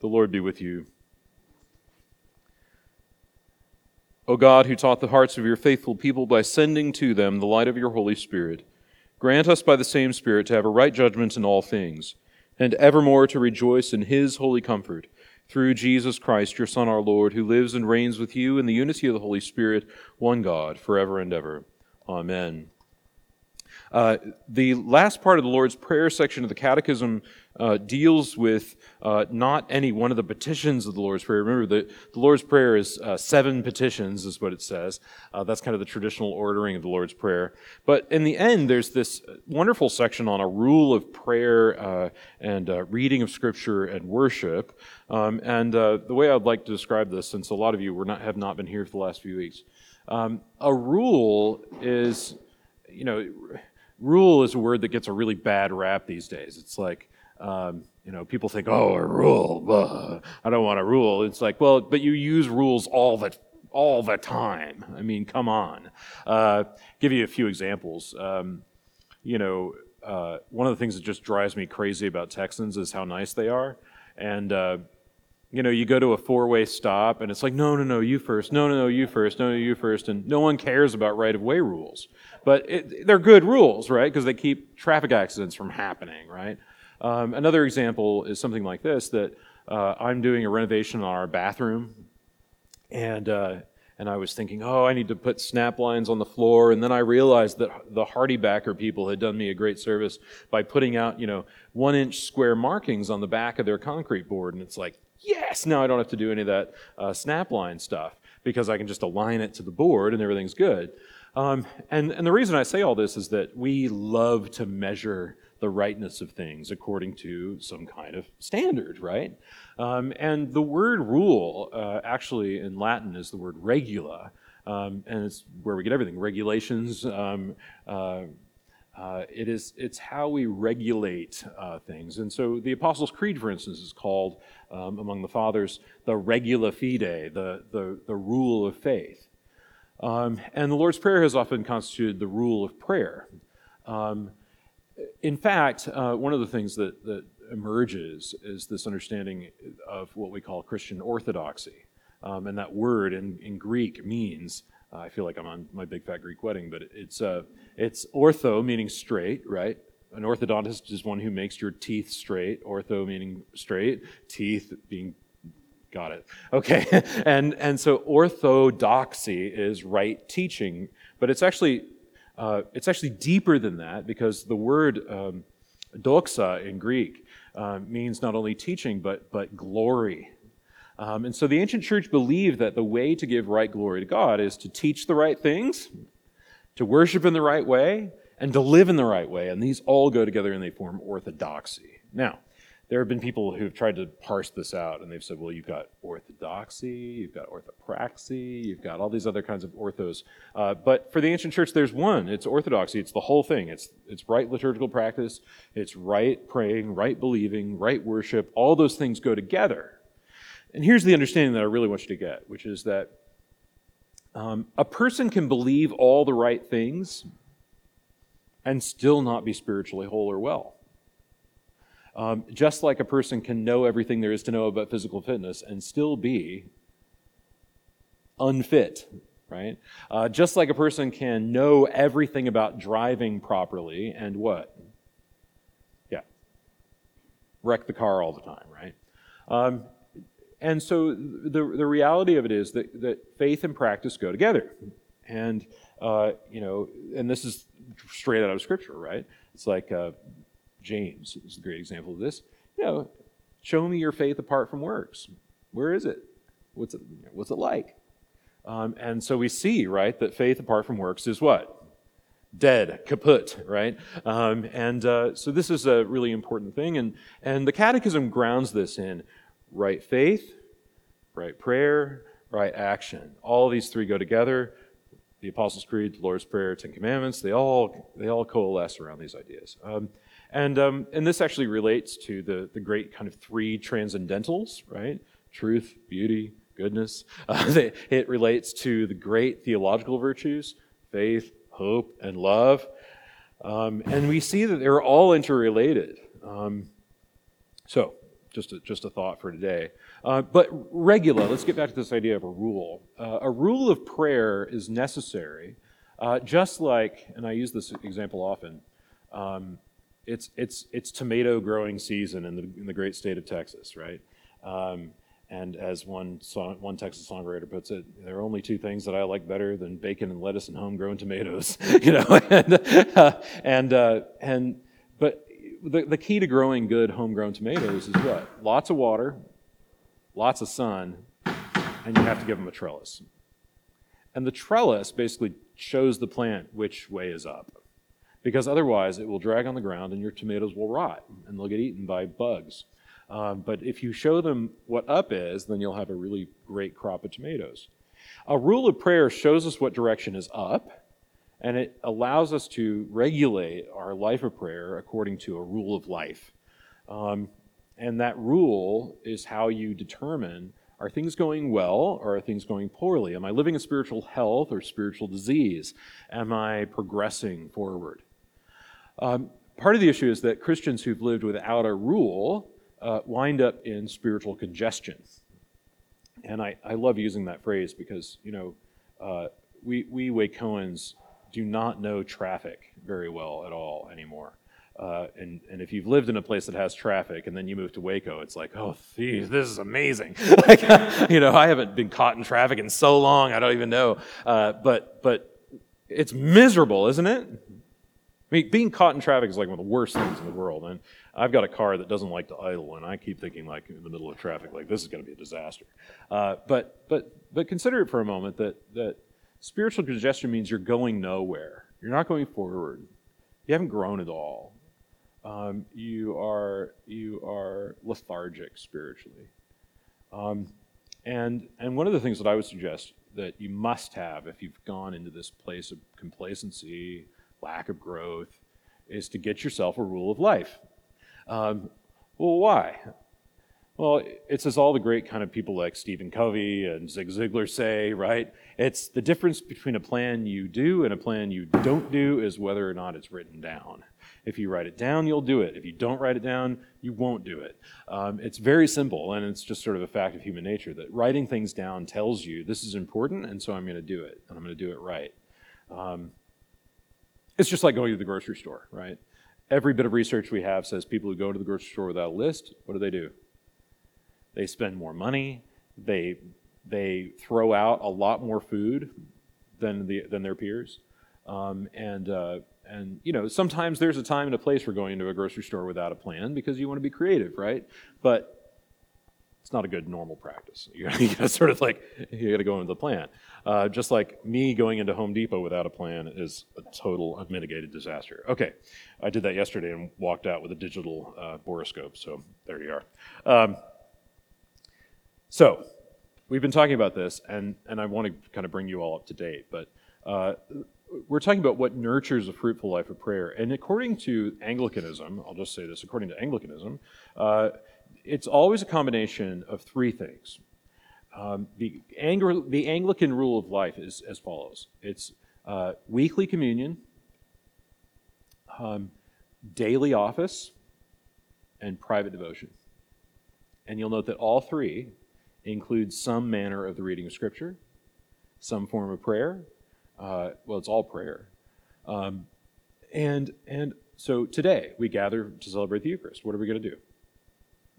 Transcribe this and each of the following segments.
The Lord be with you. O God, who taught the hearts of your faithful people by sending to them the light of your Holy Spirit, grant us by the same Spirit to have a right judgment in all things, and evermore to rejoice in his holy comfort, through Jesus Christ, your Son, our Lord, who lives and reigns with you in the unity of the Holy Spirit, one God, forever and ever. Amen. Uh, the last part of the Lord's Prayer section of the Catechism uh, deals with uh, not any one of the petitions of the Lord's Prayer. Remember, the, the Lord's Prayer is uh, seven petitions, is what it says. Uh, that's kind of the traditional ordering of the Lord's Prayer. But in the end, there's this wonderful section on a rule of prayer and reading of Scripture and worship. Um, and the way I'd like to describe this, since a lot of you were not, have not been here for the last few weeks, um, a rule is, you know, rule is a word that gets a really bad rap these days. It's like, um, you know, people think, oh, a rule, blah, I don't want a rule. It's like, well, but you use rules all the all the time. I mean, come on. Uh, give you a few examples. Um, you know, uh, one of the things that just drives me crazy about Texans is how nice they are, and uh, you know, you go to a four-way stop, and it's like, no, no, no, you first. No, no, no, you first. No, no, you first. And no one cares about right-of-way rules, but it, they're good rules, right? Because they keep traffic accidents from happening, right? Um, another example is something like this that uh, I'm doing a renovation on our bathroom, and uh, and I was thinking, oh, I need to put snap lines on the floor, and then I realized that the HardieBacker people had done me a great service by putting out, you know, one inch square markings on the back of their concrete board, and it's like, yes, now I don't have to do any of that uh, snap line stuff because I can just align it to the board and everything's good. Um, and, and the reason I say all this is that we love to measure the rightness of things according to some kind of standard, right? Um, and the word rule, uh, actually in Latin, is the word regula, um, and it's where we get everything regulations. Um, uh, uh, it is it's how we regulate uh, things, and so the Apostles' Creed, for instance, is called um, among the fathers the regula fide, the the, the rule of faith. Um, and the Lord's Prayer has often constituted the rule of prayer. Um, in fact, uh, one of the things that, that emerges is this understanding of what we call Christian orthodoxy. Um, and that word in, in Greek means, uh, I feel like I'm on my big fat Greek wedding, but it's, uh, it's ortho, meaning straight, right? An orthodontist is one who makes your teeth straight, ortho meaning straight, teeth being got it okay and and so orthodoxy is right teaching but it's actually uh, it's actually deeper than that because the word um, doxa in Greek uh, means not only teaching but, but glory. Um, and so the ancient church believed that the way to give right glory to God is to teach the right things, to worship in the right way, and to live in the right way. And these all go together and they form orthodoxy. Now, there have been people who've tried to parse this out and they've said, well, you've got orthodoxy, you've got orthopraxy, you've got all these other kinds of orthos. Uh, but for the ancient church, there's one. It's orthodoxy. It's the whole thing. It's, it's right liturgical practice, it's right praying, right believing, right worship. All those things go together. And here's the understanding that I really want you to get, which is that um, a person can believe all the right things and still not be spiritually whole or well. Um, just like a person can know everything there is to know about physical fitness and still be unfit, right? Uh, just like a person can know everything about driving properly and what? Yeah. Wreck the car all the time, right? Um, and so the, the reality of it is that, that faith and practice go together. And, uh, you know, and this is straight out of Scripture, right? It's like uh, James is a great example of this. You know, show me your faith apart from works. Where is it? What's it, what's it like? Um, and so we see, right, that faith apart from works is what? Dead, kaput, right? Um, and uh, so this is a really important thing. And, and the Catechism grounds this in right faith, right prayer, right action. All these three go together. The Apostles' Creed, the Lord's Prayer, Ten Commandments, they all, they all coalesce around these ideas. Um, and, um, and this actually relates to the, the great kind of three transcendentals, right? Truth, beauty, goodness. Uh, it relates to the great theological virtues faith, hope, and love. Um, and we see that they're all interrelated. Um, so, just a, just a thought for today. Uh, but regula, let's get back to this idea of a rule. Uh, a rule of prayer is necessary, uh, just like, and I use this example often, um, it's, it's, it's tomato growing season in the, in the great state of Texas, right? Um, and as one song, one Texas songwriter puts it, there are only two things that I like better than bacon and lettuce and homegrown tomatoes. you know, and uh, and, uh, and the, the key to growing good homegrown tomatoes is what? Lots of water, lots of sun, and you have to give them a trellis. And the trellis basically shows the plant which way is up. Because otherwise, it will drag on the ground and your tomatoes will rot and they'll get eaten by bugs. Um, but if you show them what up is, then you'll have a really great crop of tomatoes. A rule of prayer shows us what direction is up, and it allows us to regulate our life of prayer according to a rule of life. Um, and that rule is how you determine are things going well or are things going poorly? Am I living in spiritual health or spiritual disease? Am I progressing forward? Um, part of the issue is that Christians who've lived without a rule uh, wind up in spiritual congestion. And I, I love using that phrase because, you know, uh, we, we Wacoans do not know traffic very well at all anymore. Uh, and, and if you've lived in a place that has traffic and then you move to Waco, it's like, oh, geez, this is amazing. like, you know, I haven't been caught in traffic in so long, I don't even know. Uh, but, but it's miserable, isn't it? I mean, being caught in traffic is like one of the worst things in the world. And I've got a car that doesn't like to idle, and I keep thinking, like, in the middle of traffic, like, this is going to be a disaster. Uh, but, but, but consider it for a moment that, that spiritual congestion means you're going nowhere. You're not going forward. You haven't grown at all. Um, you, are, you are lethargic spiritually. Um, and, and one of the things that I would suggest that you must have if you've gone into this place of complacency, lack of growth, is to get yourself a rule of life. Um, well, why? Well, it's as all the great kind of people like Stephen Covey and Zig Ziglar say, right? It's the difference between a plan you do and a plan you don't do is whether or not it's written down. If you write it down, you'll do it. If you don't write it down, you won't do it. Um, it's very simple, and it's just sort of a fact of human nature that writing things down tells you this is important, and so I'm going to do it, and I'm going to do it right. Um, it's just like going to the grocery store, right? Every bit of research we have says people who go to the grocery store without a list, what do they do? They spend more money. They, they throw out a lot more food than, the, than their peers. Um, and, uh, and, you know, sometimes there's a time and a place for going into a grocery store without a plan because you want to be creative, right? But it's not a good normal practice. You gotta, you gotta sort of like, you gotta go into the plan. Uh, just like me going into Home Depot without a plan is a total unmitigated disaster. Okay, I did that yesterday and walked out with a digital uh, borescope, so there you are. Um, so, we've been talking about this, and, and I want to kind of bring you all up to date, but uh, we're talking about what nurtures a fruitful life of prayer. And according to Anglicanism, I'll just say this according to Anglicanism, uh, it's always a combination of three things. Um, the, the, Anglican rule of life is as follows it's uh, weekly communion, um, daily office, and private devotion. And you'll note that all three include some manner of the reading of Scripture, some form of prayer. Uh, well, it's all prayer. Um, and, and so today we gather to celebrate the Eucharist. What are we going to do?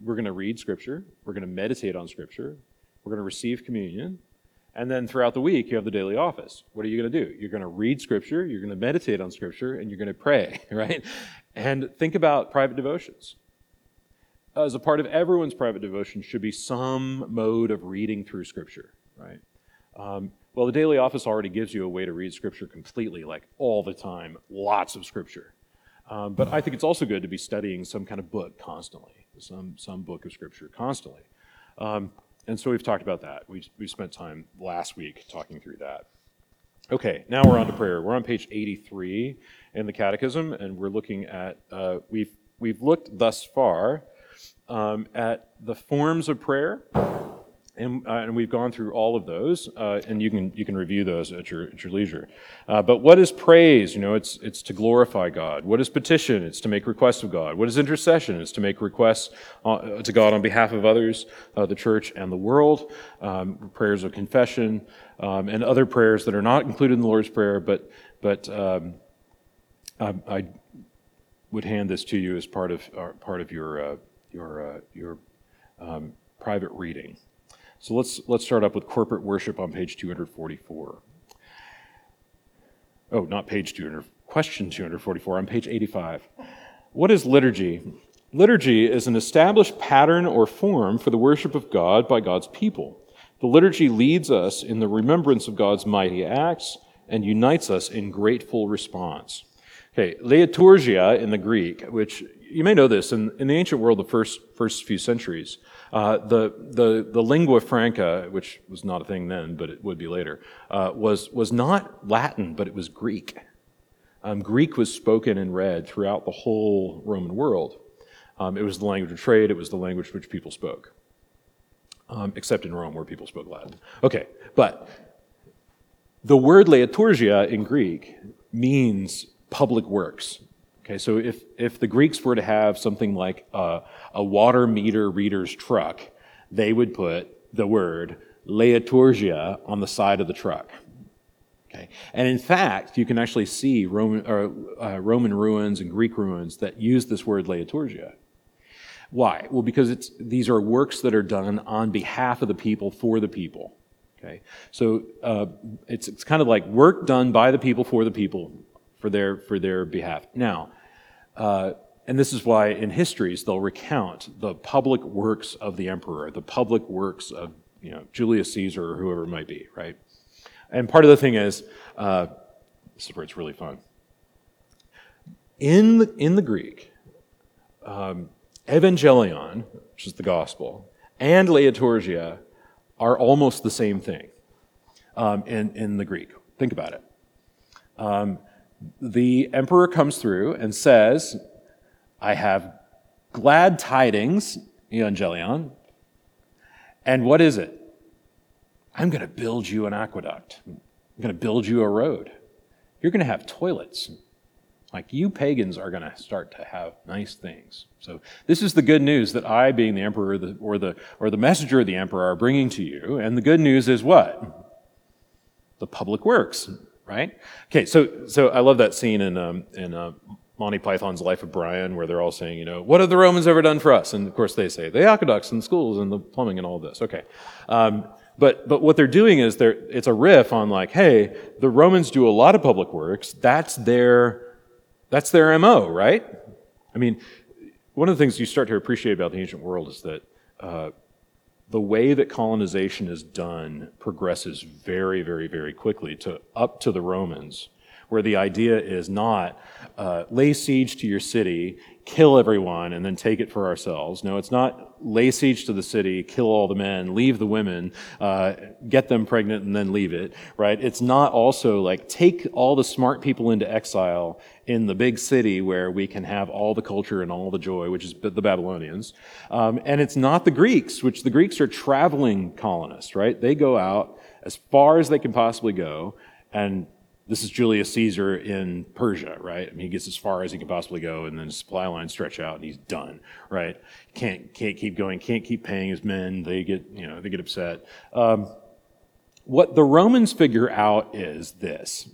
we're going to read Scripture, we're going to meditate on Scripture, we're going to receive communion, and then throughout the week, you have the daily office. What are you going to do? You're going to read Scripture, you're going to meditate on Scripture, and you're going to pray, right? And think about private devotions. As a part of everyone's private devotion, should be some mode of reading through Scripture, right? Um, well, the daily office already gives you a way to read Scripture completely, like all the time, lots of Scripture. Um, but I think it's also good to be studying some kind of book constantly some, some book of Scripture constantly. Um, and so we've talked about that. We, we spent time last week talking through that. Okay, now we're on to prayer. We're on page 83 in the Catechism, and we're looking at, uh, we've, we've looked thus far um, at the forms of prayer and, uh, and we've gone through all of those, uh, and you can you can review those at your at your leisure. Uh, but what is praise? You know, it's it's to glorify God. What is petition? It's to make requests of God. What is intercession? It's to make requests uh, to God on behalf of others, uh, the church and the world. Um, prayers of confession um, and other prayers that are not included in the Lord's prayer, but but um, I, I, would hand this to you as part of uh, part of your your your um, private reading. So let's, let's start up with corporate worship on page 244. Oh, not page 200, question 244, on page 85. What is liturgy? Liturgy is an established pattern or form for the worship of God by God's people. The liturgy leads us in the remembrance of God's mighty acts and unites us in grateful response. Okay, liturgia in the Greek, which you may know this, in, in the ancient world, the first, first few centuries, uh, the, the, the lingua franca, which was not a thing then, but it would be later, uh, was, was not Latin, but it was Greek. Um, Greek was spoken and read throughout the whole Roman world. Um, it was the language of trade, it was the language which people spoke, um, except in Rome where people spoke Latin. Okay, but the word liturgia in Greek means public works. Okay, so if, if the Greeks were to have something like a, a water meter reader's truck, they would put the word liturgia on the side of the truck. Okay, and in fact, you can actually see Roman, uh, Roman ruins and Greek ruins that use this word liturgia. Why? Well, because it's, these are works that are done on behalf of the people for the people. Okay, so uh, it's, it's kind of like work done by the people for the people for their, for their behalf. Now, uh, and this is why in histories they'll recount the public works of the emperor, the public works of you know, Julius Caesar or whoever it might be, right? And part of the thing is, uh, this is where it's really fun. In the, in the Greek, um, evangelion, which is the gospel, and liturgia are almost the same thing um, in, in the Greek. Think about it. Um, the emperor comes through and says, I have glad tidings, Evangelion. And what is it? I'm going to build you an aqueduct. I'm going to build you a road. You're going to have toilets. Like you pagans are going to start to have nice things. So this is the good news that I, being the emperor or the, or the messenger of the emperor, are bringing to you. And the good news is what? The public works right? Okay, so so I love that scene in um, in uh, Monty Python's Life of Brian where they're all saying, you know, what have the Romans ever done for us? And of course they say the aqueducts and schools and the plumbing and all this. Okay, um, but but what they're doing is they're it's a riff on like, hey, the Romans do a lot of public works. That's their that's their mo, right? I mean, one of the things you start to appreciate about the ancient world is that. Uh, the way that colonization is done progresses very, very, very quickly to up to the Romans, where the idea is not uh, lay siege to your city, kill everyone, and then take it for ourselves. No, it's not lay siege to the city, kill all the men, leave the women, uh, get them pregnant, and then leave it, right? It's not also like take all the smart people into exile in the big city where we can have all the culture and all the joy, which is the Babylonians. Um, and it's not the Greeks, which the Greeks are traveling colonists, right? They go out as far as they can possibly go, and this is Julius Caesar in Persia, right? I mean, he gets as far as he can possibly go, and then supply lines stretch out, and he's done, right? Can't can't keep going, can't keep paying his men. They get you know they get upset. Um, what the Romans figure out is this: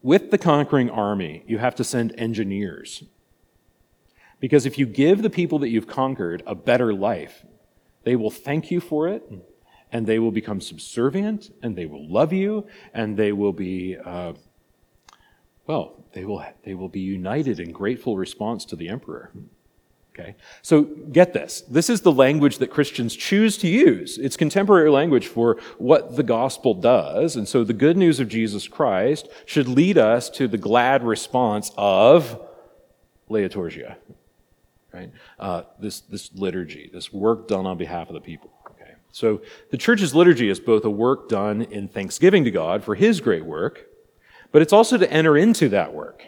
with the conquering army, you have to send engineers. Because if you give the people that you've conquered a better life, they will thank you for it, and they will become subservient, and they will love you, and they will be, uh, well, they will, they will be united in grateful response to the emperor. Okay? So get this. This is the language that Christians choose to use. It's contemporary language for what the gospel does. And so the good news of Jesus Christ should lead us to the glad response of liturgia. Right? Uh, this, this liturgy, this work done on behalf of the people. So the church's liturgy is both a work done in thanksgiving to God for his great work, but it's also to enter into that work.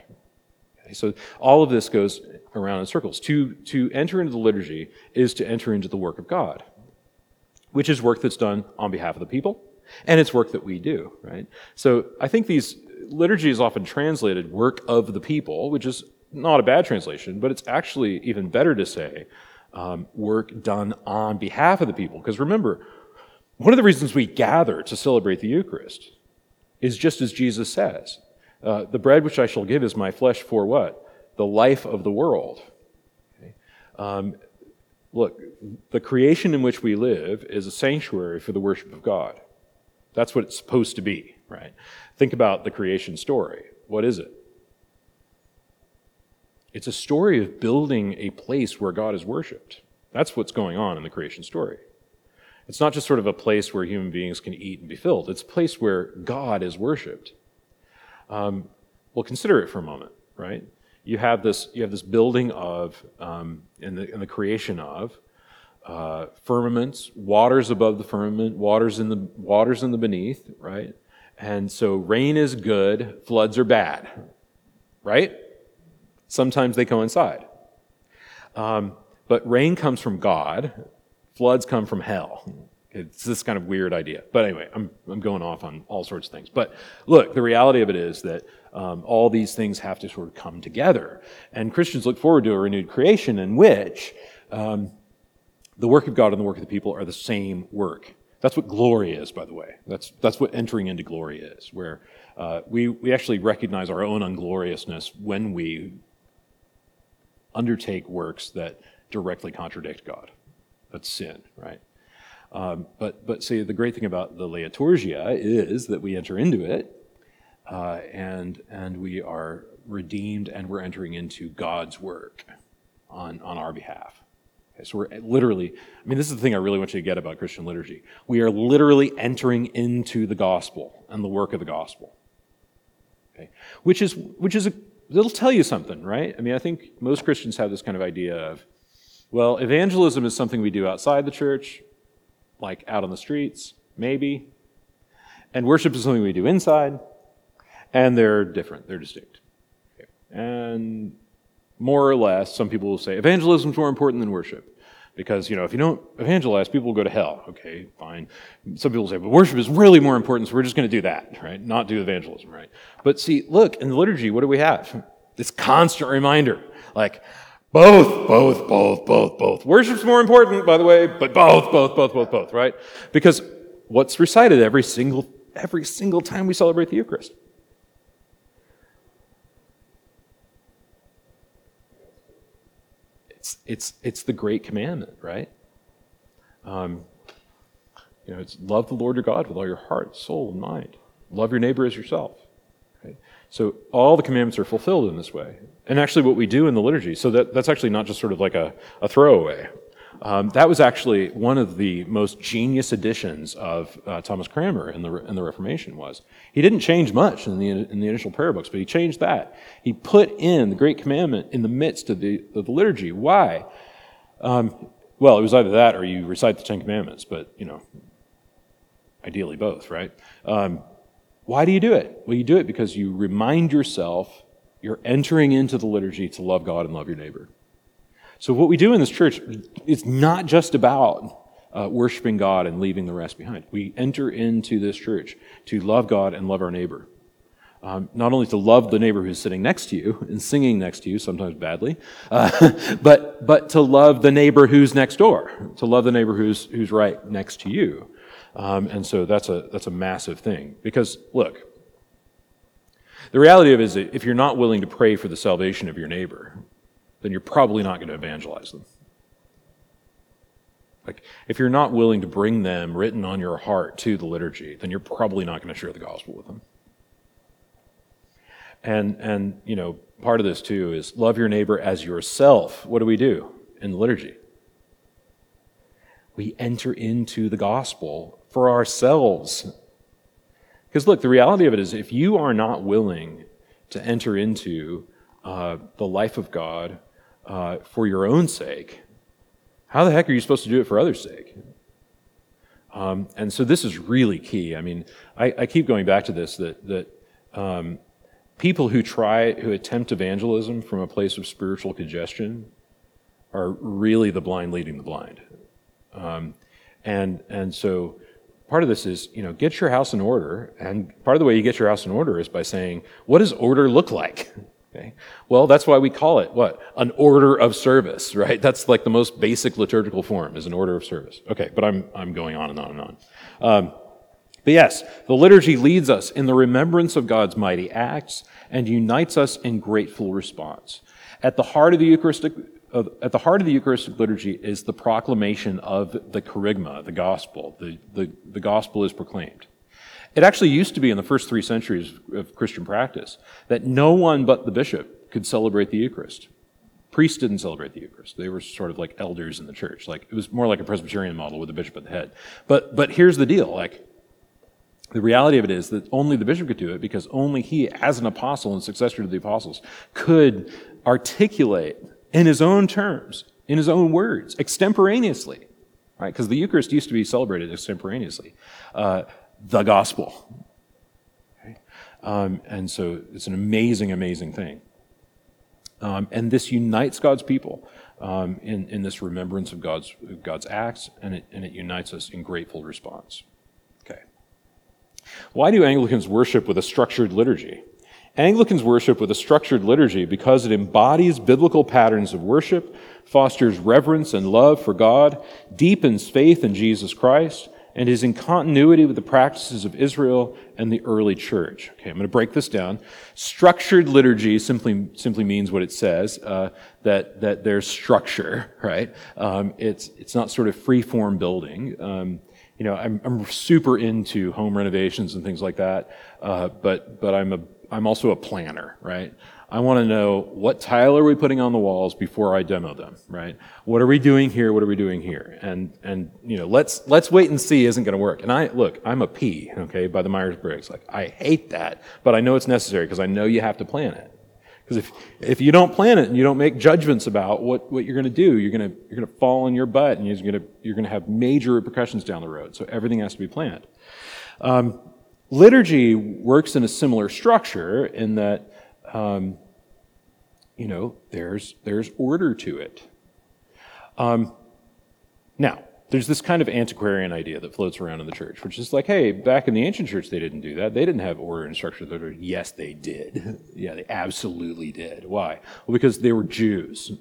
Okay? So all of this goes around in circles. To, to enter into the liturgy is to enter into the work of God. which is work that's done on behalf of the people, and it's work that we do, right? So I think these liturgy is often translated work of the people, which is not a bad translation, but it's actually even better to say um, work done on behalf of the people. Because remember, one of the reasons we gather to celebrate the Eucharist is just as Jesus says uh, the bread which I shall give is my flesh for what? The life of the world. Okay? Um, look, the creation in which we live is a sanctuary for the worship of God. That's what it's supposed to be, right? Think about the creation story. What is it? It's a story of building a place where God is worshiped. That's what's going on in the creation story. It's not just sort of a place where human beings can eat and be filled, it's a place where God is worshiped. Um, well, consider it for a moment, right? You have this, you have this building of, um, in, the, the creation of, uh, firmaments, waters above the firmament, waters in the waters in the beneath, right? And so rain is good, floods are bad, right? Sometimes they coincide. Um, but rain comes from God, floods come from hell. It's this kind of weird idea. But anyway, I'm, I'm going off on all sorts of things. But look, the reality of it is that um, all these things have to sort of come together. And Christians look forward to a renewed creation in which um, the work of God and the work of the people are the same work. That's what glory is, by the way. That's, that's what entering into glory is, where uh, we, we actually recognize our own ungloriousness when we undertake works that directly contradict God. That's sin, right? Um, but, but see, the great thing about the Liturgia is that we enter into it uh, and, and we are redeemed and we're entering into God's work on, on our behalf. Okay, so we're literally, I mean, this is the thing I really want you to get about Christian liturgy. We are literally entering into the gospel and the work of the gospel. Okay? Which is, which is a, it'll tell you something, right? I mean, I think most Christians have this kind of idea of, well, evangelism is something we do outside the church, like out on the streets, maybe. And worship is something we do inside, and they're different, they're distinct. And more or less, some people will say evangelism is more important than worship. Because, you know, if you don't evangelize, people will go to hell. Okay, fine. Some people say, but worship is really more important, so we're just going to do that, right? Not do evangelism, right? But see, look, in the liturgy, what do we have? This constant reminder. Like, both, both, both, both, both. Worship's more important, by the way, but both, both, both, both, both, right? Because what's recited every single, every single time we celebrate the Eucharist? It's, it's, it's the great commandment, right? Um, you know, it's love the Lord your God with all your heart, soul, and mind. Love your neighbor as yourself. So all the commandments are fulfilled in this way. And actually, what we do in the liturgy, so that, that's actually not just sort of like a, a throwaway. Um, that was actually one of the most genius additions of uh, Thomas Cranmer in the, in the Reformation was. He didn't change much in the, in the initial prayer books, but he changed that. He put in the Great Commandment in the midst of the, of the liturgy. Why? Um, well, it was either that or you recite the Ten Commandments, but, you know, ideally both, right? Um, why do you do it? Well, you do it because you remind yourself you're entering into the liturgy to love God and love your neighbor. So, what we do in this church, it's not just about uh, worshiping God and leaving the rest behind. We enter into this church to love God and love our neighbor. Um, not only to love the neighbor who's sitting next to you and singing next to you, sometimes badly, uh, but, but to love the neighbor who's next door, to love the neighbor who's, who's right next to you. Um, and so that's a, that's a massive thing. Because, look, the reality of it is that if you're not willing to pray for the salvation of your neighbor, then you're probably not going to evangelize them. Like, if you're not willing to bring them written on your heart to the liturgy, then you're probably not going to share the gospel with them. And, and, you know, part of this too is love your neighbor as yourself. What do we do in the liturgy? We enter into the gospel for ourselves. Because look, the reality of it is if you are not willing to enter into uh, the life of God uh, for your own sake, how the heck are you supposed to do it for others' sake? Um, and so this is really key. I mean, I, I keep going back to this that that um, people who try who attempt evangelism from a place of spiritual congestion are really the blind leading the blind. Um, And, and so part of this is, you know, get your house in order. And part of the way you get your house in order is by saying, what does order look like? Okay. Well, that's why we call it what? An order of service, right? That's like the most basic liturgical form is an order of service. Okay, but I'm, I'm going on and on and on. Um, but yes, the liturgy leads us in the remembrance of God's mighty acts and unites us in grateful response. At the heart of the Eucharistic at the heart of the Eucharistic liturgy is the proclamation of the kerygma, the gospel. The, the, the gospel is proclaimed. It actually used to be in the first three centuries of Christian practice that no one but the bishop could celebrate the Eucharist. Priests didn't celebrate the Eucharist. They were sort of like elders in the church. Like it was more like a Presbyterian model with the bishop at the head. But but here's the deal: like the reality of it is that only the bishop could do it because only he, as an apostle and successor to the apostles, could articulate in his own terms, in his own words, extemporaneously, right? Because the Eucharist used to be celebrated extemporaneously. Uh, the gospel. Okay? Um, and so it's an amazing, amazing thing. Um, and this unites God's people um, in, in this remembrance of God's, God's acts, and it, and it unites us in grateful response. Okay. Why do Anglicans worship with a structured liturgy? Anglicans worship with a structured liturgy because it embodies biblical patterns of worship, fosters reverence and love for God, deepens faith in Jesus Christ, and is in continuity with the practices of Israel and the early church. Okay, I'm going to break this down. Structured liturgy simply simply means what it says uh, that that there's structure, right? Um, it's it's not sort of free form building. Um, you know, I'm, I'm super into home renovations and things like that, uh, but but I'm a I'm also a planner, right? I want to know what tile are we putting on the walls before I demo them, right? What are we doing here? What are we doing here? And and you know, let's let's wait and see isn't going to work. And I look, I'm a P, okay, by the Myers Briggs. Like I hate that, but I know it's necessary because I know you have to plan it. Because if if you don't plan it and you don't make judgments about what, what you're going to do, you're going to you're going to fall on your butt and you're going to you're going to have major repercussions down the road. So everything has to be planned. Um, liturgy works in a similar structure in that um, you know, there's, there's order to it. Um, now, there's this kind of antiquarian idea that floats around in the church, which is like, hey, back in the ancient church, they didn't do that. They didn't have order and structure. Yes, they did. yeah, they absolutely did. Why? Well, because they were Jews.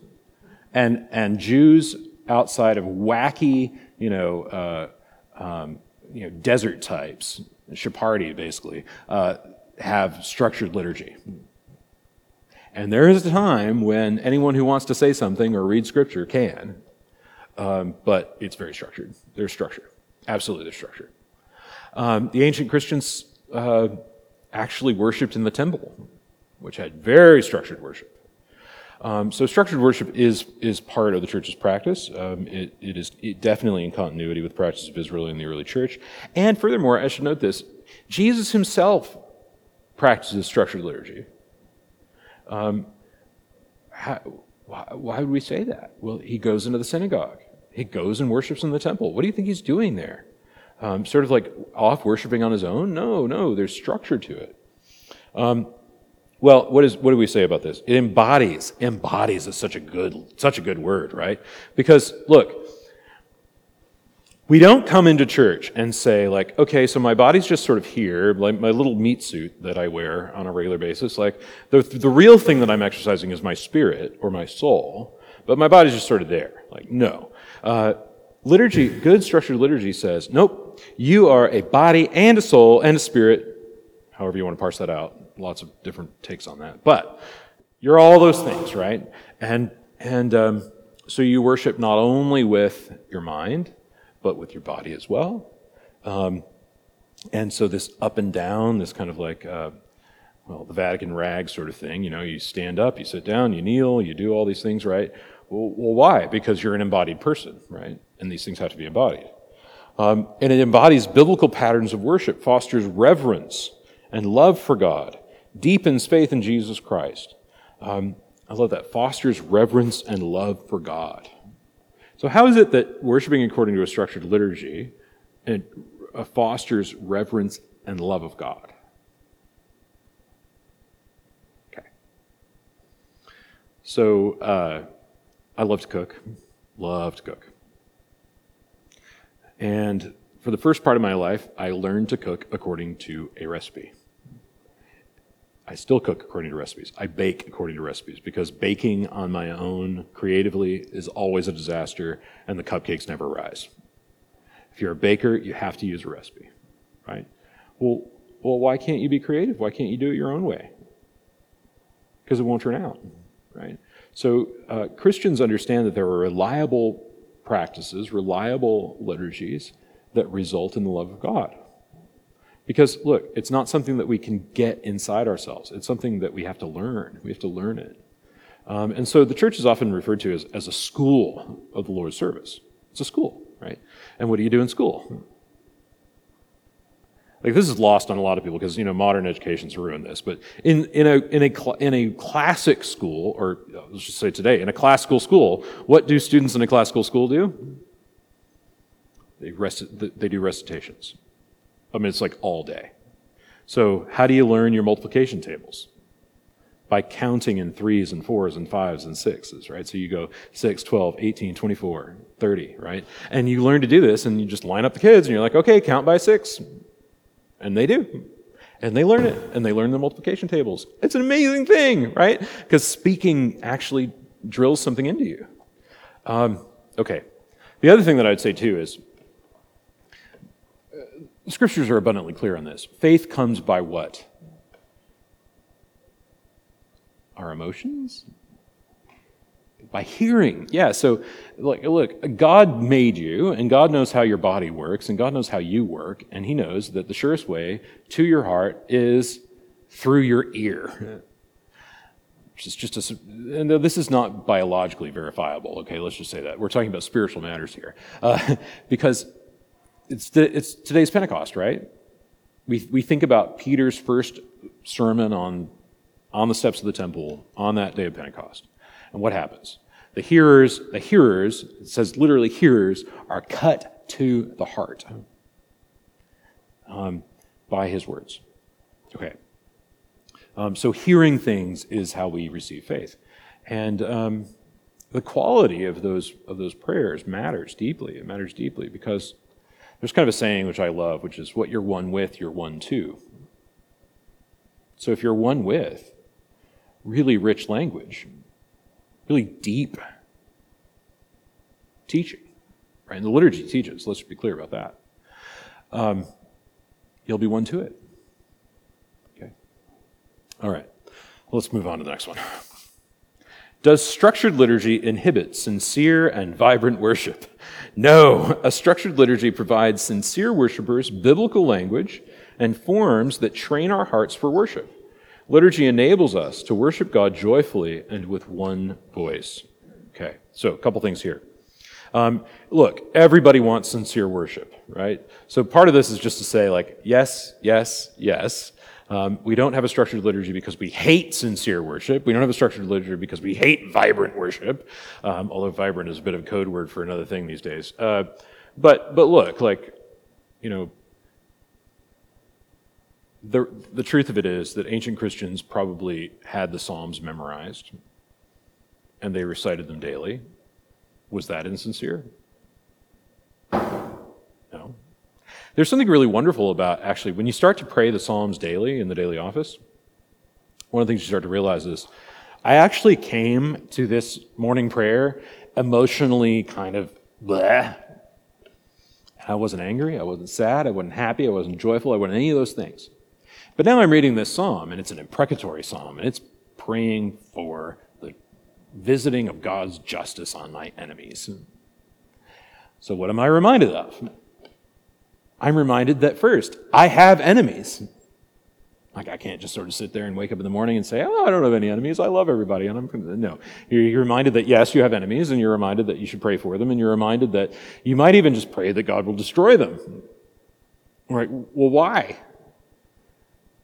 And, and Jews outside of wacky, you know, uh, um, you know, desert types, Sephardi basically, uh, have structured liturgy. And there is a time when anyone who wants to say something or read scripture can, um, but it's very structured. There's structure. Absolutely, there's structure. Um, the ancient Christians uh, actually worshiped in the temple, which had very structured worship. Um, so structured worship is is part of the church's practice. Um, it, it is it definitely in continuity with practice of Israel in the early church. And furthermore, I should note this: Jesus himself practices structured liturgy. Um, how, why, why would we say that? Well, he goes into the synagogue. He goes and worships in the temple. What do you think he's doing there? Um, sort of like off worshiping on his own? No, no, there's structure to it. Um, well, what, is, what do we say about this? It embodies. Embodies is such a good, such a good word, right? Because look, we don't come into church and say, like, okay, so my body's just sort of here, like my little meat suit that I wear on a regular basis. Like, the, the real thing that I'm exercising is my spirit or my soul, but my body's just sort of there. Like, no. Uh, liturgy, good structured liturgy says, nope, you are a body and a soul and a spirit, however you want to parse that out. Lots of different takes on that. But you're all those things, right? And, and um, so you worship not only with your mind, but with your body as well. Um, and so this up and down, this kind of like, uh, well, the Vatican rag sort of thing, you know, you stand up, you sit down, you kneel, you do all these things, right? Well, well why? Because you're an embodied person, right? And these things have to be embodied. Um, and it embodies biblical patterns of worship, fosters reverence and love for God, deepens faith in Jesus Christ. Um, I love that. Fosters reverence and love for God. So, how is it that worshiping according to a structured liturgy it fosters reverence and love of God? Okay. So, uh, I love to cook. Love to cook. And for the first part of my life, I learned to cook according to a recipe. I still cook according to recipes. I bake according to recipes because baking on my own creatively is always a disaster and the cupcakes never rise. If you're a baker, you have to use a recipe, right? Well, well, why can't you be creative? Why can't you do it your own way? Because it won't turn out, right? So uh, Christians understand that there are reliable practices, reliable liturgies that result in the love of God. Because, look, it's not something that we can get inside ourselves. It's something that we have to learn. We have to learn it. Um, and so the church is often referred to as, as a school of the Lord's service. It's a school, right? And what do you do in school? Like this is lost on a lot of people because you know modern education's ruined this. But in in a in a in a classic school, or let's just say today, in a classical school, what do students in a classical school do? They rest, they do recitations. I mean, it's like all day. So, how do you learn your multiplication tables? By counting in threes and fours and fives and sixes, right? So you go 6, 12, 18, 24, 30, right? And you learn to do this and you just line up the kids and you're like, okay, count by six. And they do. And they learn it and they learn the multiplication tables. It's an amazing thing, right? Because speaking actually drills something into you. Um, okay. The other thing that I'd say too is the scriptures are abundantly clear on this. Faith comes by what? Our emotions? By hearing. Yeah, so look, look, God made you, and God knows how your body works, and God knows how you work, and He knows that the surest way to your heart is through your ear. Which is just a, and this is not biologically verifiable, okay? Let's just say that. We're talking about spiritual matters here. Uh, because it's, the, it's today's Pentecost, right? We, we think about Peter's first sermon on, on the steps of the temple on that day of Pentecost. And what happens? The hearers, the hearers, it says literally hearers, are cut to the heart um, by his words. Okay. Um, so hearing things is how we receive faith. And um, the quality of those, of those prayers matters deeply. It matters deeply because there's kind of a saying which I love, which is what you're one with, you're one to. So if you're one with, really rich language, really deep teaching, right? And the liturgy teaches, let's be clear about that. Um, you'll be one to it. Okay. All right. Let's move on to the next one. Does structured liturgy inhibit sincere and vibrant worship? No, a structured liturgy provides sincere worshipers biblical language and forms that train our hearts for worship. Liturgy enables us to worship God joyfully and with one voice. Okay, so a couple things here. Um, look, everybody wants sincere worship, right? So part of this is just to say, like, yes, yes, yes. Um, we don't have a structured liturgy because we hate sincere worship. We don't have a structured liturgy because we hate vibrant worship, um, although vibrant is a bit of a code word for another thing these days. Uh, but, but look, like, you know, the, the truth of it is that ancient Christians probably had the Psalms memorized and they recited them daily. Was that insincere? There's something really wonderful about actually when you start to pray the Psalms daily in the daily office. One of the things you start to realize is I actually came to this morning prayer emotionally kind of bleh. I wasn't angry, I wasn't sad, I wasn't happy, I wasn't joyful, I wasn't any of those things. But now I'm reading this psalm, and it's an imprecatory psalm, and it's praying for the visiting of God's justice on my enemies. So, what am I reminded of? I'm reminded that first, I have enemies. Like, I can't just sort of sit there and wake up in the morning and say, Oh, I don't have any enemies. I love everybody. And I'm, no. You're reminded that, yes, you have enemies, and you're reminded that you should pray for them, and you're reminded that you might even just pray that God will destroy them. Right? Well, why?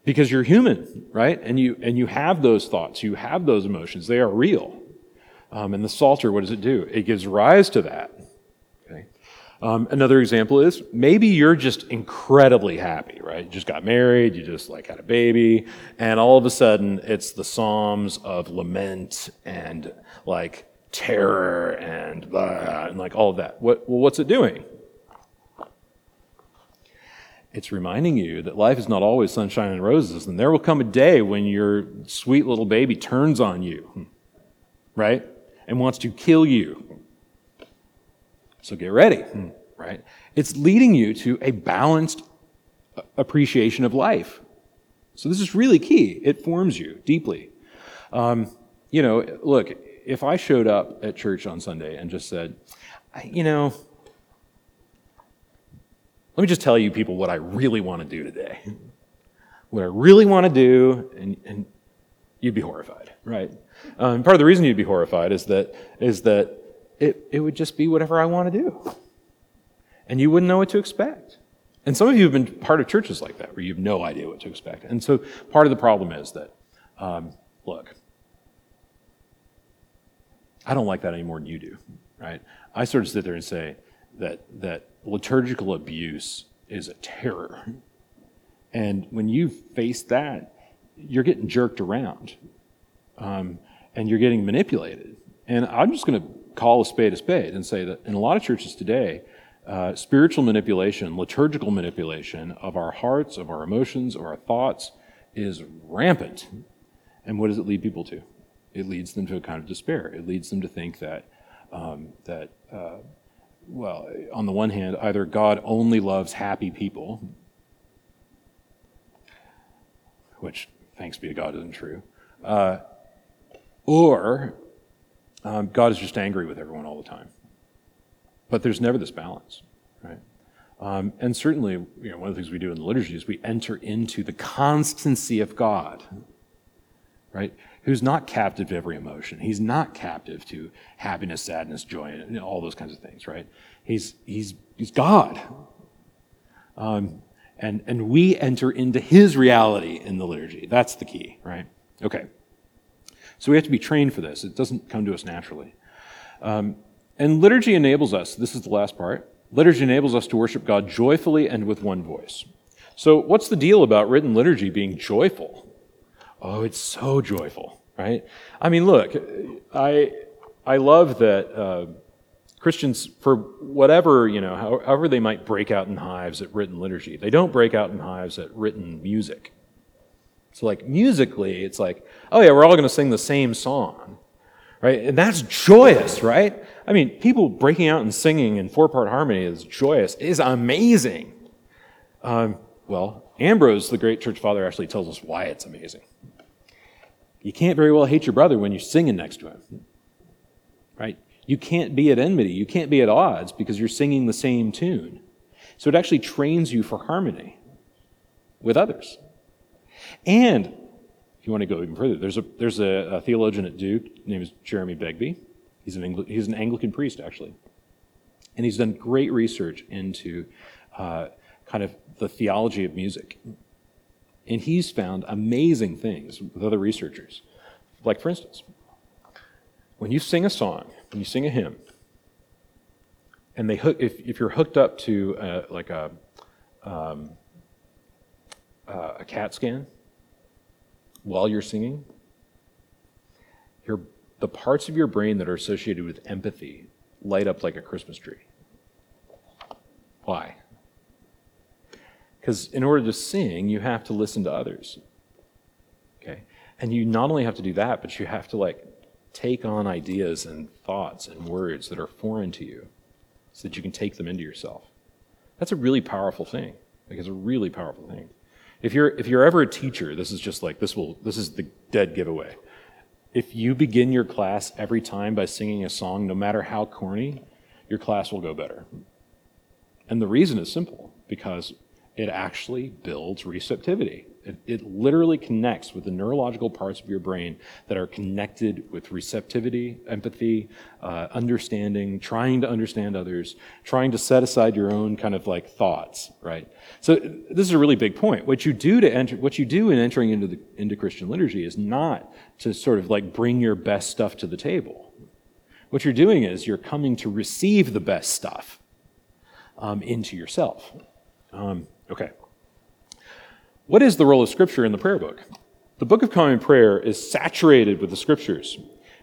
Because you're human, right? And you, and you have those thoughts, you have those emotions. They are real. Um, and the Psalter, what does it do? It gives rise to that. Um, another example is maybe you're just incredibly happy, right? You just got married, you just like had a baby, and all of a sudden it's the Psalms of lament and like terror and blah, and like all of that. What, well, what's it doing? It's reminding you that life is not always sunshine and roses, and there will come a day when your sweet little baby turns on you, right? And wants to kill you. So get ready, right? It's leading you to a balanced appreciation of life. So this is really key. It forms you deeply. Um, you know, look, if I showed up at church on Sunday and just said, you know, let me just tell you people what I really want to do today. What I really want to do, and, and you'd be horrified, right? Um, part of the reason you'd be horrified is that is that it, it would just be whatever I want to do. And you wouldn't know what to expect. And some of you have been part of churches like that, where you have no idea what to expect. And so part of the problem is that, um, look, I don't like that any more than you do, right? I sort of sit there and say that, that liturgical abuse is a terror. And when you face that, you're getting jerked around um, and you're getting manipulated. And I'm just going to call a spade a spade and say that in a lot of churches today, uh, spiritual manipulation, liturgical manipulation of our hearts, of our emotions, of our thoughts is rampant. And what does it lead people to? It leads them to a kind of despair. It leads them to think that, um, that uh, well, on the one hand, either God only loves happy people, which, thanks be to God, isn't true, uh, or um, God is just angry with everyone all the time. But there's never this balance, right? Um, and certainly, you know, one of the things we do in the liturgy is we enter into the constancy of God, right? Who's not captive to every emotion. He's not captive to happiness, sadness, joy, and all those kinds of things, right? He's, he's, he's God. Um, and, and we enter into his reality in the liturgy. That's the key, right? Okay. So we have to be trained for this. It doesn't come to us naturally. Um, and liturgy enables us, this is the last part, liturgy enables us to worship God joyfully and with one voice. So, what's the deal about written liturgy being joyful? Oh, it's so joyful, right? I mean, look, I, I love that uh, Christians, for whatever, you know, however they might break out in hives at written liturgy, they don't break out in hives at written music. So, like, musically, it's like, oh, yeah, we're all going to sing the same song, right? And that's joyous, right? I mean, people breaking out and singing in four part harmony is joyous, is amazing. Um, well, Ambrose, the great church father, actually tells us why it's amazing. You can't very well hate your brother when you're singing next to him. Right? You can't be at enmity. You can't be at odds because you're singing the same tune. So it actually trains you for harmony with others. And if you want to go even further, there's a, there's a, a theologian at Duke named Jeremy Begbie. He's an, Angli- he's an Anglican priest, actually. And he's done great research into uh, kind of the theology of music. And he's found amazing things with other researchers. Like, for instance, when you sing a song, when you sing a hymn, and they hook, if, if you're hooked up to uh, like a, um, uh, a CAT scan while you're singing, your, the parts of your brain that are associated with empathy light up like a Christmas tree. Why? Because in order to sing, you have to listen to others. Okay? And you not only have to do that, but you have to like take on ideas and thoughts and words that are foreign to you so that you can take them into yourself. That's a really powerful thing. Like it's a really powerful thing. If you're if you're ever a teacher, this is just like this will this is the dead giveaway. If you begin your class every time by singing a song, no matter how corny, your class will go better. And the reason is simple because it actually builds receptivity. It, it, literally connects with the neurological parts of your brain that are connected with receptivity, empathy, uh, understanding, trying to understand others, trying to set aside your own kind of like thoughts, right? So this is a really big point. What you do to enter, what you do in entering into the into Christian liturgy is not to sort of like bring your best stuff to the table. What you're doing is you're coming to receive the best stuff um, into yourself. Um, Okay. What is the role of Scripture in the prayer book? The Book of Common Prayer is saturated with the Scriptures,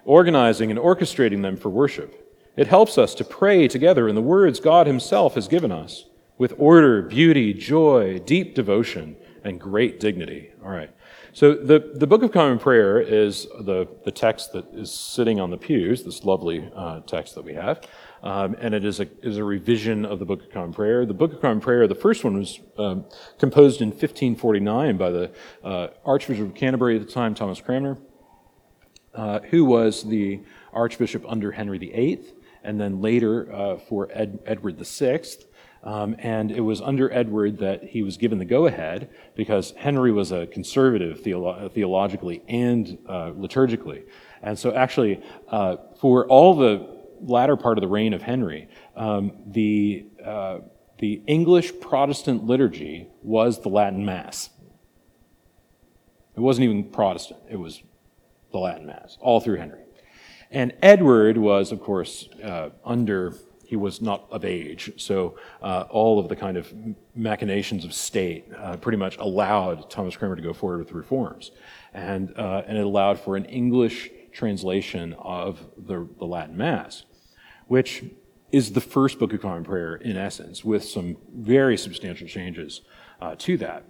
organizing and orchestrating them for worship. It helps us to pray together in the words God Himself has given us with order, beauty, joy, deep devotion, and great dignity. All right. So the, the Book of Common Prayer is the, the text that is sitting on the pews, this lovely uh, text that we have. Um, and it is a, is a revision of the Book of Common Prayer. The Book of Common Prayer, the first one was um, composed in 1549 by the uh, Archbishop of Canterbury at the time, Thomas Cranmer, uh, who was the Archbishop under Henry VIII, and then later uh, for Ed, Edward VI. Um, and it was under Edward that he was given the go ahead because Henry was a conservative theolo- theologically and uh, liturgically. And so, actually, uh, for all the latter part of the reign of Henry, um, the, uh, the English Protestant liturgy was the Latin Mass. It wasn't even Protestant, it was the Latin Mass, all through Henry. And Edward was, of course, uh, under, he was not of age, so uh, all of the kind of machinations of state uh, pretty much allowed Thomas Cranmer to go forward with the reforms. And, uh, and it allowed for an English translation of the, the Latin Mass which is the first Book of Common Prayer in essence, with some very substantial changes uh, to that.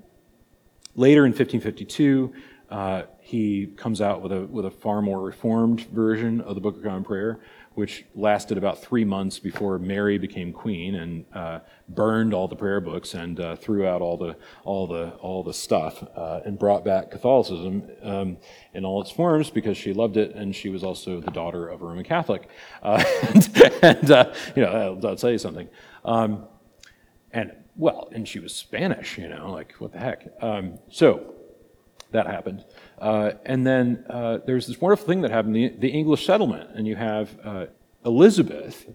Later in 1552, uh, he comes out with a, with a far more reformed version of the Book of Common Prayer, which lasted about three months before Mary became queen and uh, burned all the prayer books and uh, threw out all the all the all the stuff uh, and brought back Catholicism um, in all its forms because she loved it and she was also the daughter of a Roman Catholic. Uh, and, and uh, you know, I'll, tell you something. Um, and well, and she was Spanish. You know, like what the heck. Um, so that happened. Uh, and then uh, there's this wonderful thing that happened the, the English settlement, and you have uh, Elizabeth,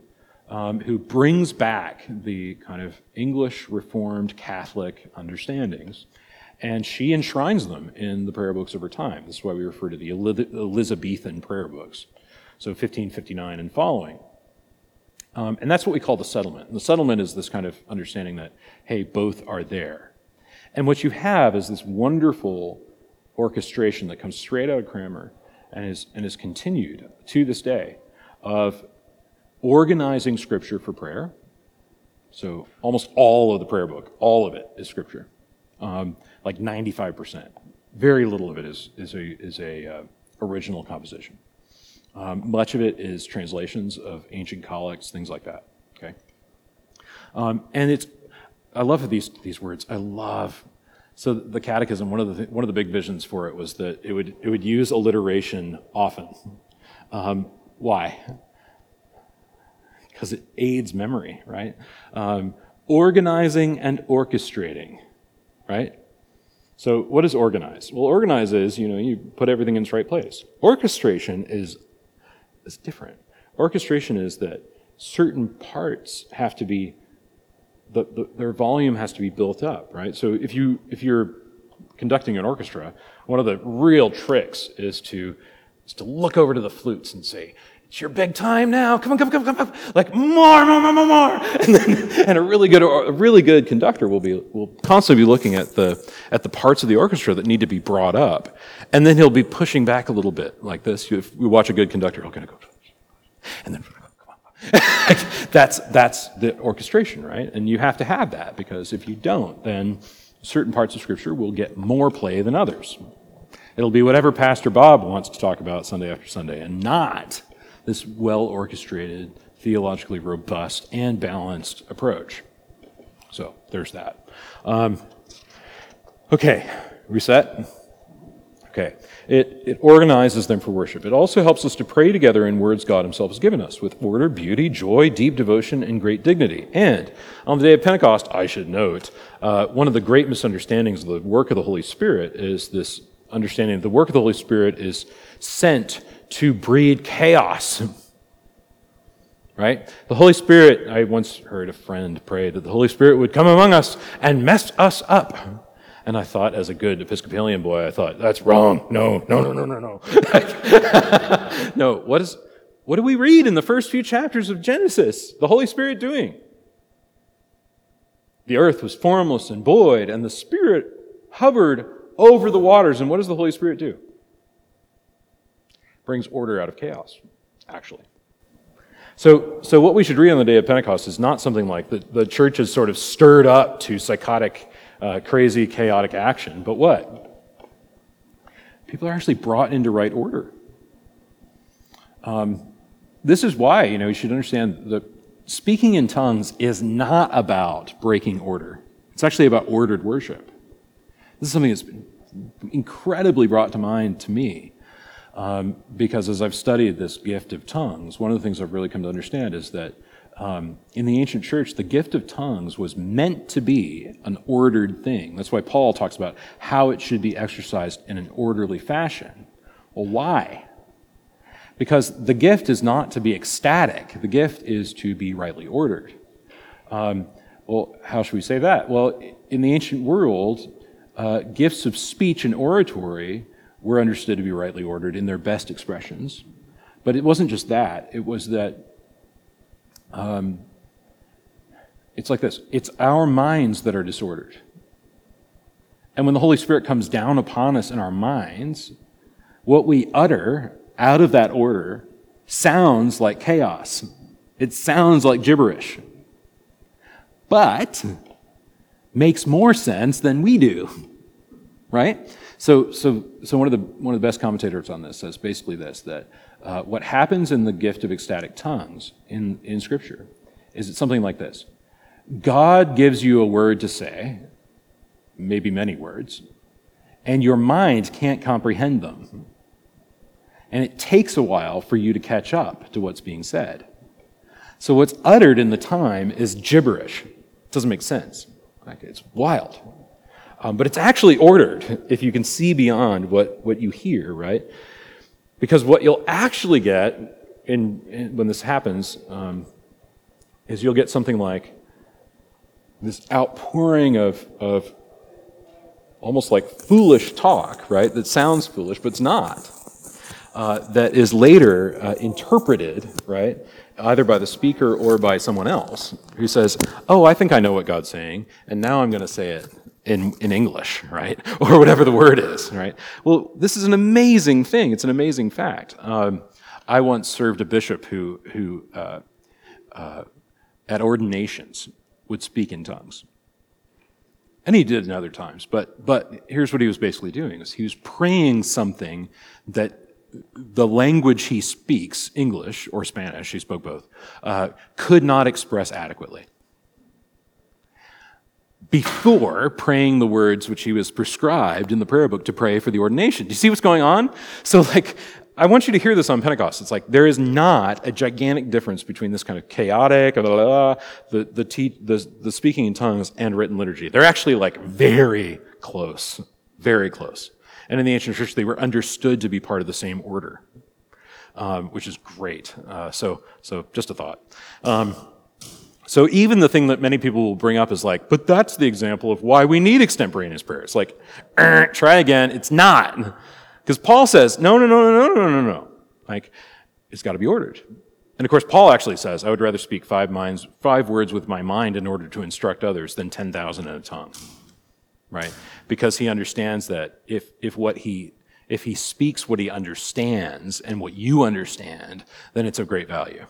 um, who brings back the kind of English Reformed Catholic understandings, and she enshrines them in the prayer books over time. This is why we refer to the Elizabethan prayer books, so 1559 and following. Um, and that's what we call the settlement. And the settlement is this kind of understanding that, hey, both are there. And what you have is this wonderful orchestration that comes straight out of Cranmer and is, and is continued to this day of organizing Scripture for prayer. So almost all of the prayer book, all of it is Scripture, um, like 95%. Very little of it is, is a, is a uh, original composition. Um, much of it is translations of ancient collects, things like that. Okay, um, and it's I love these these words. I love so the catechism, one of the, one of the big visions for it was that it would, it would use alliteration often. Um, why? Because it aids memory, right? Um, organizing and orchestrating, right? So what is organize? Well, organize is, you know, you put everything in its right place. Orchestration is, is different. Orchestration is that certain parts have to be the, the, their volume has to be built up, right? So if you if you're conducting an orchestra, one of the real tricks is to is to look over to the flutes and say, "It's your big time now! Come on, come on, come on, come on!" Like more, more, more, more, more. And then, and a really good a really good conductor will be will constantly be looking at the at the parts of the orchestra that need to be brought up, and then he'll be pushing back a little bit like this. If we watch a good conductor, he'll kind of go, and then that's, that's the orchestration, right? And you have to have that because if you don't, then certain parts of Scripture will get more play than others. It'll be whatever Pastor Bob wants to talk about Sunday after Sunday and not this well orchestrated, theologically robust, and balanced approach. So there's that. Um, okay, reset. Okay. It, it organizes them for worship. It also helps us to pray together in words God Himself has given us with order, beauty, joy, deep devotion, and great dignity. And on the day of Pentecost, I should note, uh, one of the great misunderstandings of the work of the Holy Spirit is this understanding that the work of the Holy Spirit is sent to breed chaos. right? The Holy Spirit, I once heard a friend pray that the Holy Spirit would come among us and mess us up. And I thought, as a good Episcopalian boy, I thought, that's wrong. No, no, no, no, no, no. no, what, is, what do we read in the first few chapters of Genesis? The Holy Spirit doing? The earth was formless and void, and the Spirit hovered over the waters. And what does the Holy Spirit do? Brings order out of chaos, actually. So, so what we should read on the day of Pentecost is not something like the, the church is sort of stirred up to psychotic, uh, crazy, chaotic action, but what? People are actually brought into right order. Um, this is why, you know, you should understand that speaking in tongues is not about breaking order. It's actually about ordered worship. This is something that's been incredibly brought to mind to me um, because as I've studied this gift of tongues, one of the things I've really come to understand is that um, in the ancient church, the gift of tongues was meant to be an ordered thing. That's why Paul talks about how it should be exercised in an orderly fashion. Well, why? Because the gift is not to be ecstatic, the gift is to be rightly ordered. Um, well, how should we say that? Well, in the ancient world, uh, gifts of speech and oratory were understood to be rightly ordered in their best expressions. But it wasn't just that, it was that um, it's like this it's our minds that are disordered. And when the Holy Spirit comes down upon us in our minds, what we utter out of that order sounds like chaos. It sounds like gibberish. But makes more sense than we do. Right? So, so, so one, of the, one of the best commentators on this says basically this that uh, what happens in the gift of ecstatic tongues in, in Scripture is it something like this God gives you a word to say, maybe many words, and your mind can't comprehend them. And it takes a while for you to catch up to what's being said. So what's uttered in the time is gibberish. It doesn't make sense. It's wild. Um, but it's actually ordered if you can see beyond what, what you hear, right? Because what you'll actually get in, in when this happens um, is you'll get something like this outpouring of, of almost like foolish talk, right? That sounds foolish, but it's not. Uh, that is later uh, interpreted, right? Either by the speaker or by someone else who says, Oh, I think I know what God's saying, and now I'm going to say it in, in English, right? Or whatever the word is, right? Well, this is an amazing thing. It's an amazing fact. Um, I once served a bishop who, who uh, uh, at ordinations, would speak in tongues. And he did in other times. But, but here's what he was basically doing is he was praying something that the language he speaks, English or Spanish, he spoke both, uh, could not express adequately before praying the words which he was prescribed in the prayer book to pray for the ordination. Do you see what's going on? So, like, I want you to hear this on Pentecost. It's like there is not a gigantic difference between this kind of chaotic, blah, blah, blah, the, the, te- the, the speaking in tongues and written liturgy. They're actually like very close, very close. And in the ancient church, they were understood to be part of the same order, um, which is great. Uh, so, so just a thought. Um, so even the thing that many people will bring up is like, but that's the example of why we need extemporaneous prayers. Like, er, try again. It's not. Because Paul says, no, no, no, no, no, no, no, no. Like, it's got to be ordered. And of course, Paul actually says, I would rather speak five, minds, five words with my mind in order to instruct others than 10,000 at a tongue. Right? Because he understands that if, if what he, if he speaks what he understands and what you understand, then it's of great value.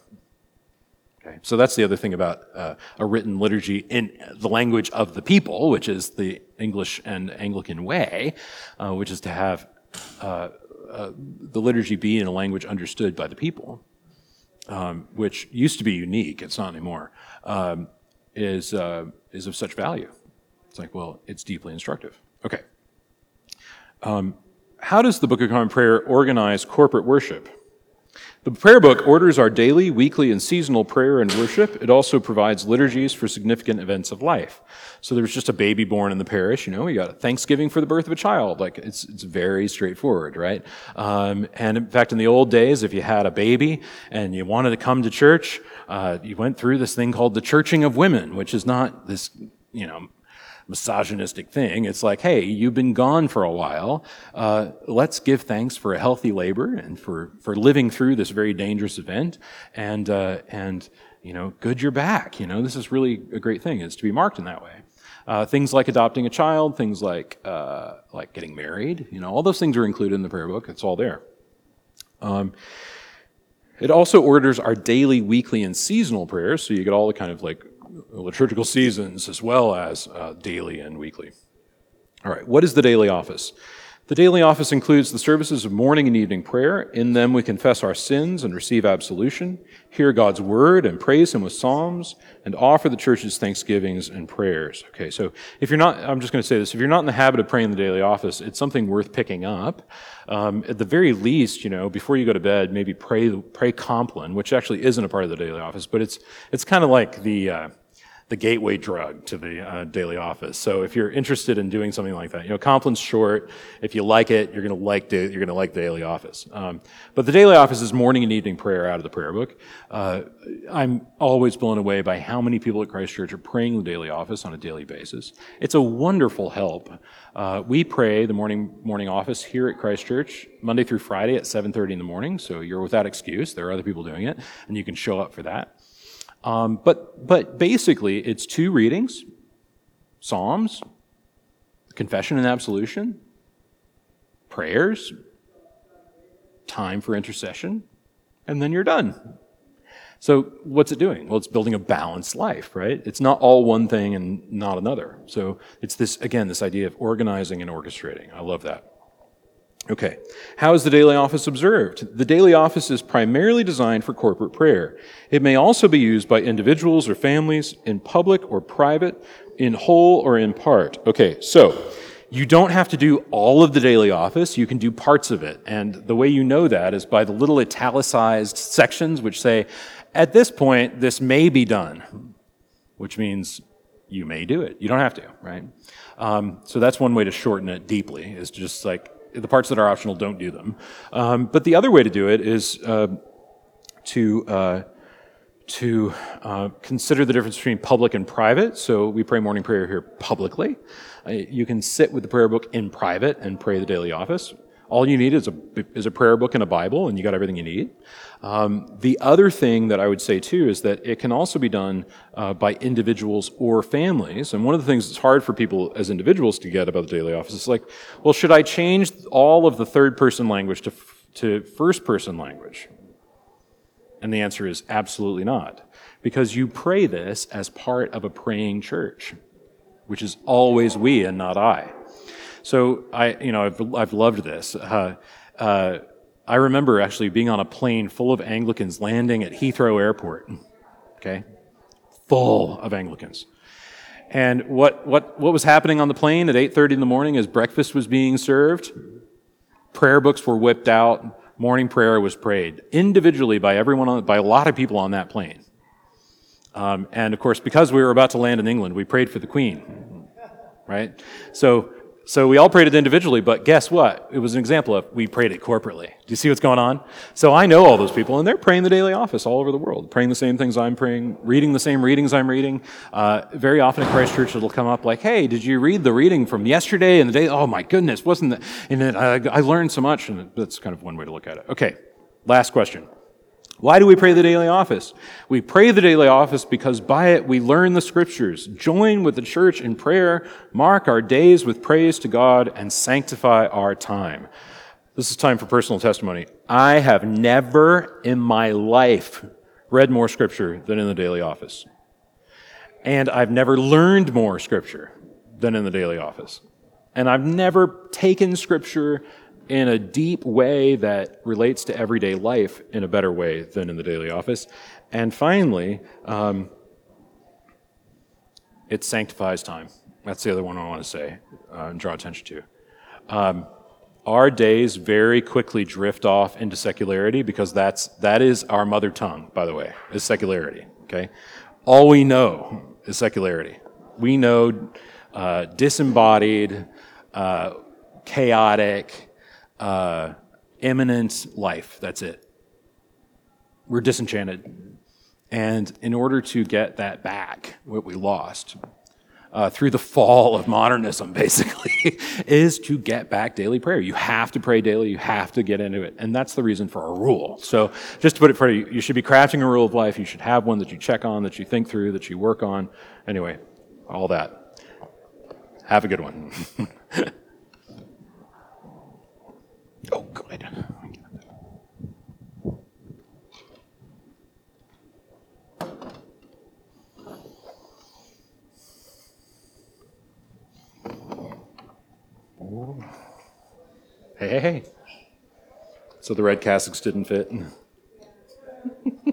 Okay, so that's the other thing about uh, a written liturgy in the language of the people, which is the English and Anglican way, uh, which is to have uh, uh the liturgy be in a language understood by the people, um, which used to be unique, it's not anymore, um, is, uh, is of such value. It's like, well, it's deeply instructive. Okay. Um, how does the Book of Common Prayer organize corporate worship? The prayer book orders our daily, weekly, and seasonal prayer and worship. It also provides liturgies for significant events of life. So there's just a baby born in the parish, you know, you got a Thanksgiving for the birth of a child. Like it's, it's very straightforward, right? Um, and in fact, in the old days, if you had a baby and you wanted to come to church, uh, you went through this thing called the churching of women, which is not this, you know, misogynistic thing. It's like, hey, you've been gone for a while. Uh, let's give thanks for a healthy labor and for, for living through this very dangerous event. And, uh, and, you know, good you're back. You know, this is really a great thing. It's to be marked in that way. Uh, things like adopting a child, things like, uh, like getting married, you know, all those things are included in the prayer book. It's all there. Um, It also orders our daily, weekly, and seasonal prayers, so you get all the kind of like liturgical seasons as well as uh, daily and weekly. All right, what is the daily office? The daily office includes the services of morning and evening prayer. In them, we confess our sins and receive absolution, hear God's word and praise Him with psalms, and offer the church's thanksgivings and prayers. Okay, so if you're not, I'm just going to say this, if you're not in the habit of praying the daily office, it's something worth picking up. Um, at the very least, you know, before you go to bed, maybe pray, pray Compline, which actually isn't a part of the daily office, but it's, it's kind of like the, uh, the gateway drug to the uh, daily office. So if you're interested in doing something like that, you know, Compline's short. If you like it, you're going to like the, you're going to like daily office. Um, but the daily office is morning and evening prayer out of the prayer book. Uh, I'm always blown away by how many people at Christ Church are praying the daily office on a daily basis. It's a wonderful help. Uh, we pray the morning morning office here at Christ Church Monday through Friday at 7:30 in the morning. So you're without excuse. There are other people doing it, and you can show up for that. Um, but, but basically, it's two readings Psalms, confession and absolution, prayers, time for intercession, and then you're done. So, what's it doing? Well, it's building a balanced life, right? It's not all one thing and not another. So, it's this, again, this idea of organizing and orchestrating. I love that. Okay, how is the daily office observed? The daily office is primarily designed for corporate prayer. It may also be used by individuals or families in public or private, in whole or in part. Okay, so you don't have to do all of the daily office, you can do parts of it. And the way you know that is by the little italicized sections which say, at this point, this may be done, which means you may do it. You don't have to, right? Um, so that's one way to shorten it deeply, is just like the parts that are optional, don't do them. Um, but the other way to do it is uh, to uh, to uh, consider the difference between public and private. So we pray morning prayer here publicly. Uh, you can sit with the prayer book in private and pray the daily office. All you need is a, is a prayer book and a Bible, and you got everything you need. Um, the other thing that I would say too is that it can also be done uh, by individuals or families. And one of the things that's hard for people as individuals to get about the daily office is like, well, should I change all of the third person language to, to first person language? And the answer is absolutely not. Because you pray this as part of a praying church, which is always we and not I. So I, you know, I've, I've loved this. Uh, uh, I remember actually being on a plane full of Anglicans landing at Heathrow Airport. Okay, full of Anglicans. And what, what, what was happening on the plane at 8.30 in the morning as breakfast was being served? Prayer books were whipped out. Morning prayer was prayed individually by everyone, on, by a lot of people on that plane. Um, and of course, because we were about to land in England, we prayed for the Queen, right? So so we all prayed it individually, but guess what? It was an example of we prayed it corporately. Do you see what's going on? So I know all those people, and they're praying the daily office all over the world, praying the same things I'm praying, reading the same readings I'm reading. Uh, very often at Christ Church, it'll come up like, "Hey, did you read the reading from yesterday and the day? Oh my goodness, wasn't that? And it, I, I learned so much." And that's kind of one way to look at it. Okay, last question. Why do we pray the daily office? We pray the daily office because by it we learn the scriptures, join with the church in prayer, mark our days with praise to God, and sanctify our time. This is time for personal testimony. I have never in my life read more scripture than in the daily office. And I've never learned more scripture than in the daily office. And I've never taken scripture in a deep way that relates to everyday life in a better way than in the daily office. And finally, um, it sanctifies time. That's the other one I want to say uh, and draw attention to. Um, our days very quickly drift off into secularity because that's that is our mother tongue, by the way, is secularity. Okay, all we know is secularity. We know uh, disembodied, uh, chaotic, uh, immanent life. That's it. We're disenchanted. And in order to get that back, what we lost, uh, through the fall of modernism, basically, is to get back daily prayer. You have to pray daily. You have to get into it. And that's the reason for a rule. So just to put it for you, you should be crafting a rule of life. You should have one that you check on, that you think through, that you work on. Anyway, all that. Have a good one. Oh, good. Hey, hey, hey. So the red cassocks didn't fit.